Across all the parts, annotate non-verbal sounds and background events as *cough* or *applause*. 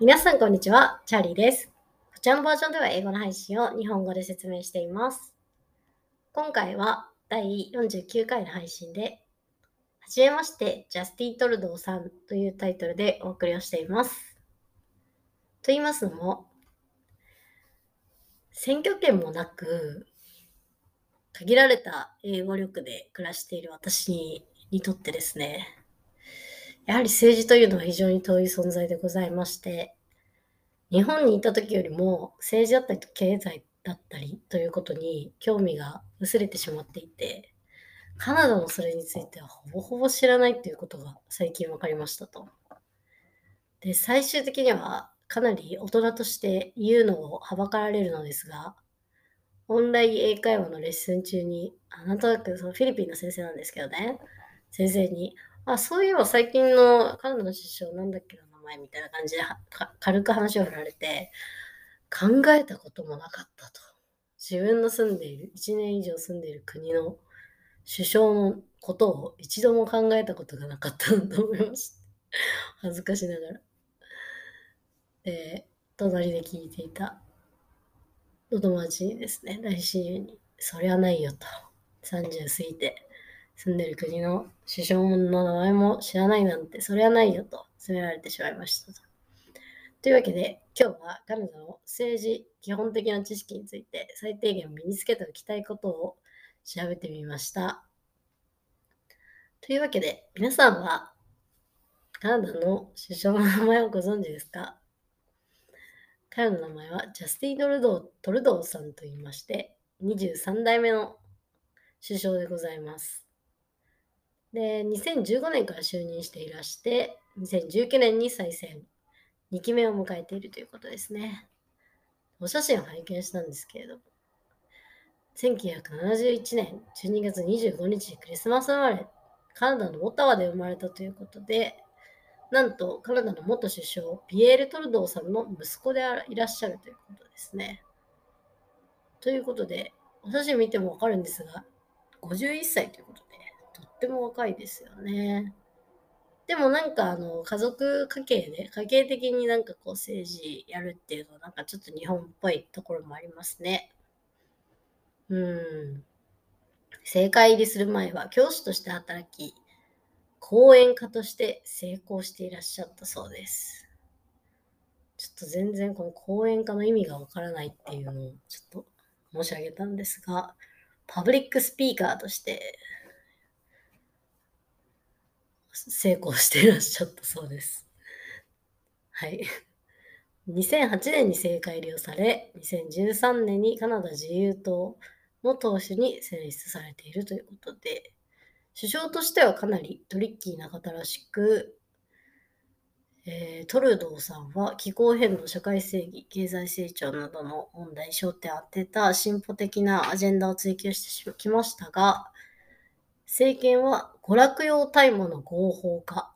皆さん、こんにちは。チャーリーです。こちらのバージョンでは英語の配信を日本語で説明しています。今回は第49回の配信で、はじめまして、ジャスティン・トルドーさんというタイトルでお送りをしています。と言いますのも、選挙権もなく、限られた英語力で暮らしている私ににとってですね、やはり政治というのは非常に遠い存在でございまして、日本にいた時よりも政治だったりと経済だったりということに興味が薄れてしまっていて、カナダのそれについてはほぼほぼ知らないということが最近分かりましたと。で、最終的にはかなり大人として言うのをはばかられるのですが、オンライン英会話のレッスン中に、あなんとなくそのフィリピンの先生なんですけどね、先生に、あ、そういえば最近のカナダの首相なんだっけな前みたいな感じで *laughs* 軽く話を振られて、考えたこともなかったと。自分の住んでいる、1年以上住んでいる国の首相のことを一度も考えたことがなかったなと思いました。恥ずかしながら。で、隣で聞いていたお友達にですね、大親友に、そりゃないよと。30過ぎて住んでる国の首相の名前も知らないなんて、それはないよと責められてしまいましたと。いうわけで、今日はカナダの政治基本的な知識について最低限身につけておきたいことを調べてみました。というわけで、皆さんはカナダの首相の名前をご存知ですか？彼の名前はジャスティン・トルドートルドーさんと言いまして、23代目の首相でございます。で、2015年から就任していらして、2019年に再選、2期目を迎えているということですね。お写真を拝見したんですけれども、1971年12月25日クリスマス生まれ、カナダのオタワで生まれたということで、なんとカナダの元首相、ピエール・トルドーさんの息子でいらっしゃるということですね。ということで、お写真見てもわかるんですが、51歳ということで、とっても若いですよね。でもなんかあの家族家系で家系的になんかこう政治やるっていうのはなんかちょっと日本っぽいところもありますね。うん。政界入りする前は教師として働き、講演家として成功していらっしゃったそうです。ちょっと全然この講演家の意味がわからないっていうのをちょっと申し上げたんですが、パブリックスピーカーとして成功していらっしゃったそうです。はい。2008年に政界入りをされ、2013年にカナダ自由党の党首に選出されているということで、首相としてはかなりトリッキーな方らしく、えートルドーさんは気候変動、社会正義、経済成長などの問題に焦点を当てた進歩的なアジェンダを追求してきましたが、政権は娯楽用大麻の合法化、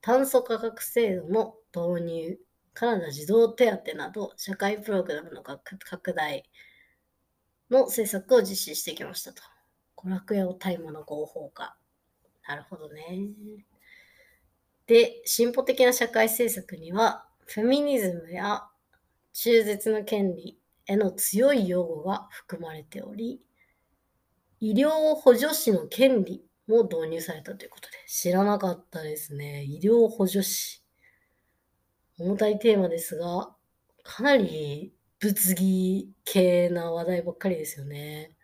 炭素価格制度の導入、カナダ児童手当など社会プログラムの拡大の政策を実施してきましたと。娯楽用大麻の合法化。なるほどね。で、進歩的な社会政策には、フェミニズムや中絶の権利への強い擁護が含まれており、医療補助士の権利も導入されたということで、知らなかったですね。医療補助士。重たいテーマですが、かなり物議系な話題ばっかりですよね。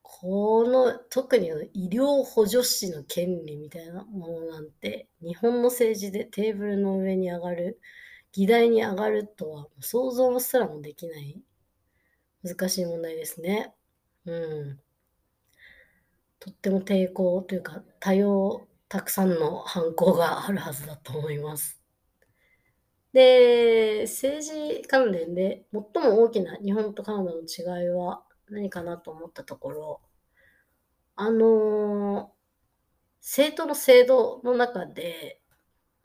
この特に医療補助士の権利みたいなものなんて日本の政治でテーブルの上に上がる議題に上がるとは想像すらもできない難しい問題ですね。うん。とっても抵抗というか多様たくさんの反抗があるはずだと思います。で、政治関連で最も大きな日本とカナダの違いは何かなと思ったところ、あの政党の制度の中で、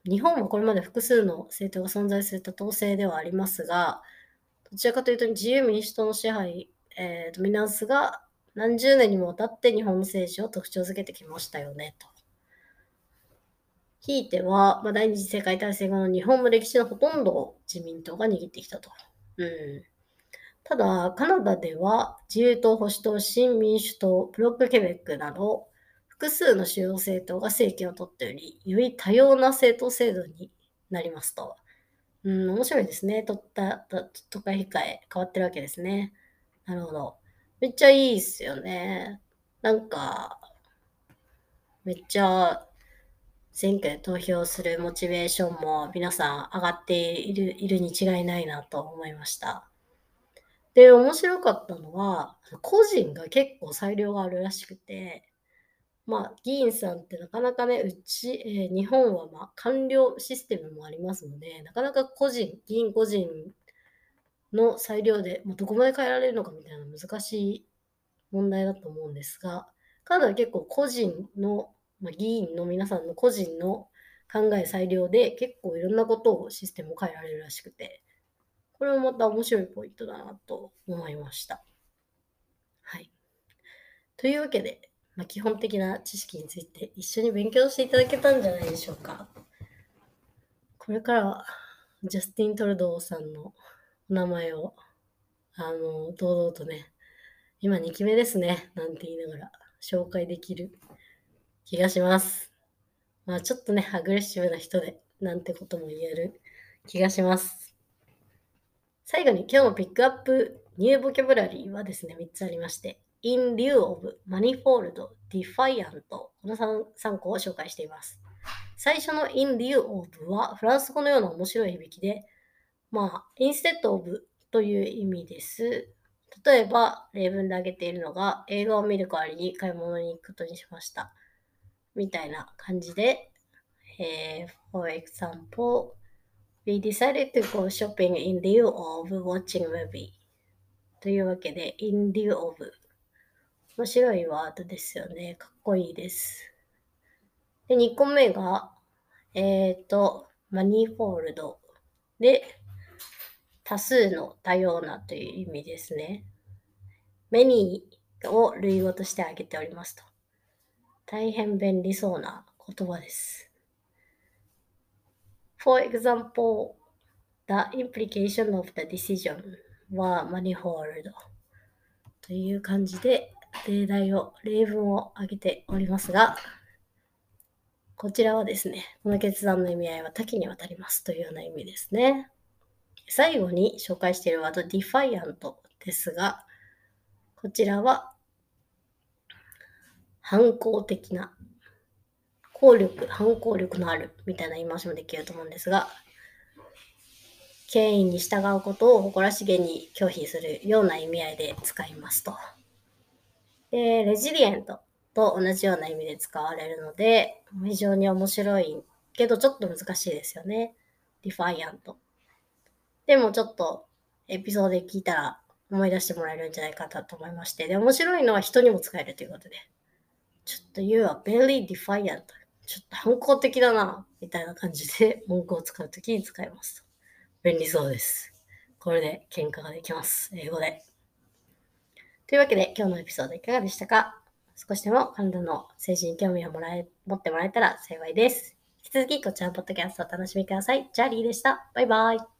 日本はこれまで複数の政党が存在する多党制ではありますが、どちらかというと自由民主党の支配、えードミナンスが何十年にもわたって日本の政治を特徴づけてきましたよねと。ひいては、まあ、第二次世界大戦後の日本の歴史のほとんどを自民党が握ってきたと。うん、ただ、カナダでは自由党、保守党、新民主党、ブロックケベックなど、複数の主要政党が政権を取っており、より多様な政党制度になりますと。うん、面白いですね。とった、とか控え変わってるわけですね。なるほど。めっちゃいいっすよね。なんか、めっちゃ選挙投票するモチベーションも皆さん上がっているいるに違いないなと思いました。で、面白かったのは、個人が結構裁量があるらしくて、まあ、議員さんってなかなかね、うち、えー、日本はま官僚システムもありますので、なかなか個人、議員個人の裁量で、まあ、どこまで変えられるのかみたいな難しい問題だと思うんですが、カナダは結構個人の、まあ、議員の皆さんの個人の考え裁量で結構いろんなことをシステムを変えられるらしくて、これもまた面白いポイントだなと思いました。はい。というわけで、まあ、基本的な知識について一緒に勉強していただけたんじゃないでしょうか。これからは、ジャスティン・トルドーさんの名前を、あの、堂々とね、今2期目ですね、なんて言いながら紹介できる気がします。まあちょっとね、アグレッシブな人で、なんてことも言える気がします。最後に今日のピックアップニューボキャブラリーはですね、3つありまして、in lieu of, manifold, defiant この 3, 3個を紹介しています。最初の in lieu of はフランス語のような面白い響きで、まあ、instead of という意味です。例えば、例文で挙げているのが、映画を見る代わりに買い物に行くことにしました。みたいな感じで、えー、for example, we decided to go shopping in lieu of watching movie というわけで、in lieu of 面白いワードですよね。かっこいいです。で、2個目が、えっ、ー、と、マニフォールドで、多数の多様なという意味ですね。メニーを類語として挙げておりますと。大変便利そうな言葉です。For example, the implication of the decision は manifold という感じで例題を、例文を挙げておりますが、こちらはですね、この決断の意味合いは多岐にわたりますというような意味ですね。最後に紹介しているワード、defiant ですが、こちらは反抗的な、効力、反抗力のあるみたいな言い回しもできると思うんですが、権威に従うことを誇らしげに拒否するような意味合いで使いますと。で、レジリエントと同じような意味で使われるので、非常に面白いけどちょっと難しいですよね。 Defiant。でもちょっとエピソードで聞いたら思い出してもらえるんじゃないかなと思いまして。で、面白いのは人にも使えるということで。ちょっと You are very defiant. ちょっと反抗的だな。みたいな感じで文句を使うときに使います。便利そうです。これで喧嘩ができます。英語で。というわけで今日のエピソードいかがでしたか？少しでもカナダの政治に興味をもらえ持ってもらえたら幸いです。引き続きこちらのポッドキャストお楽しみください。ジャーリーでした。バイバイ。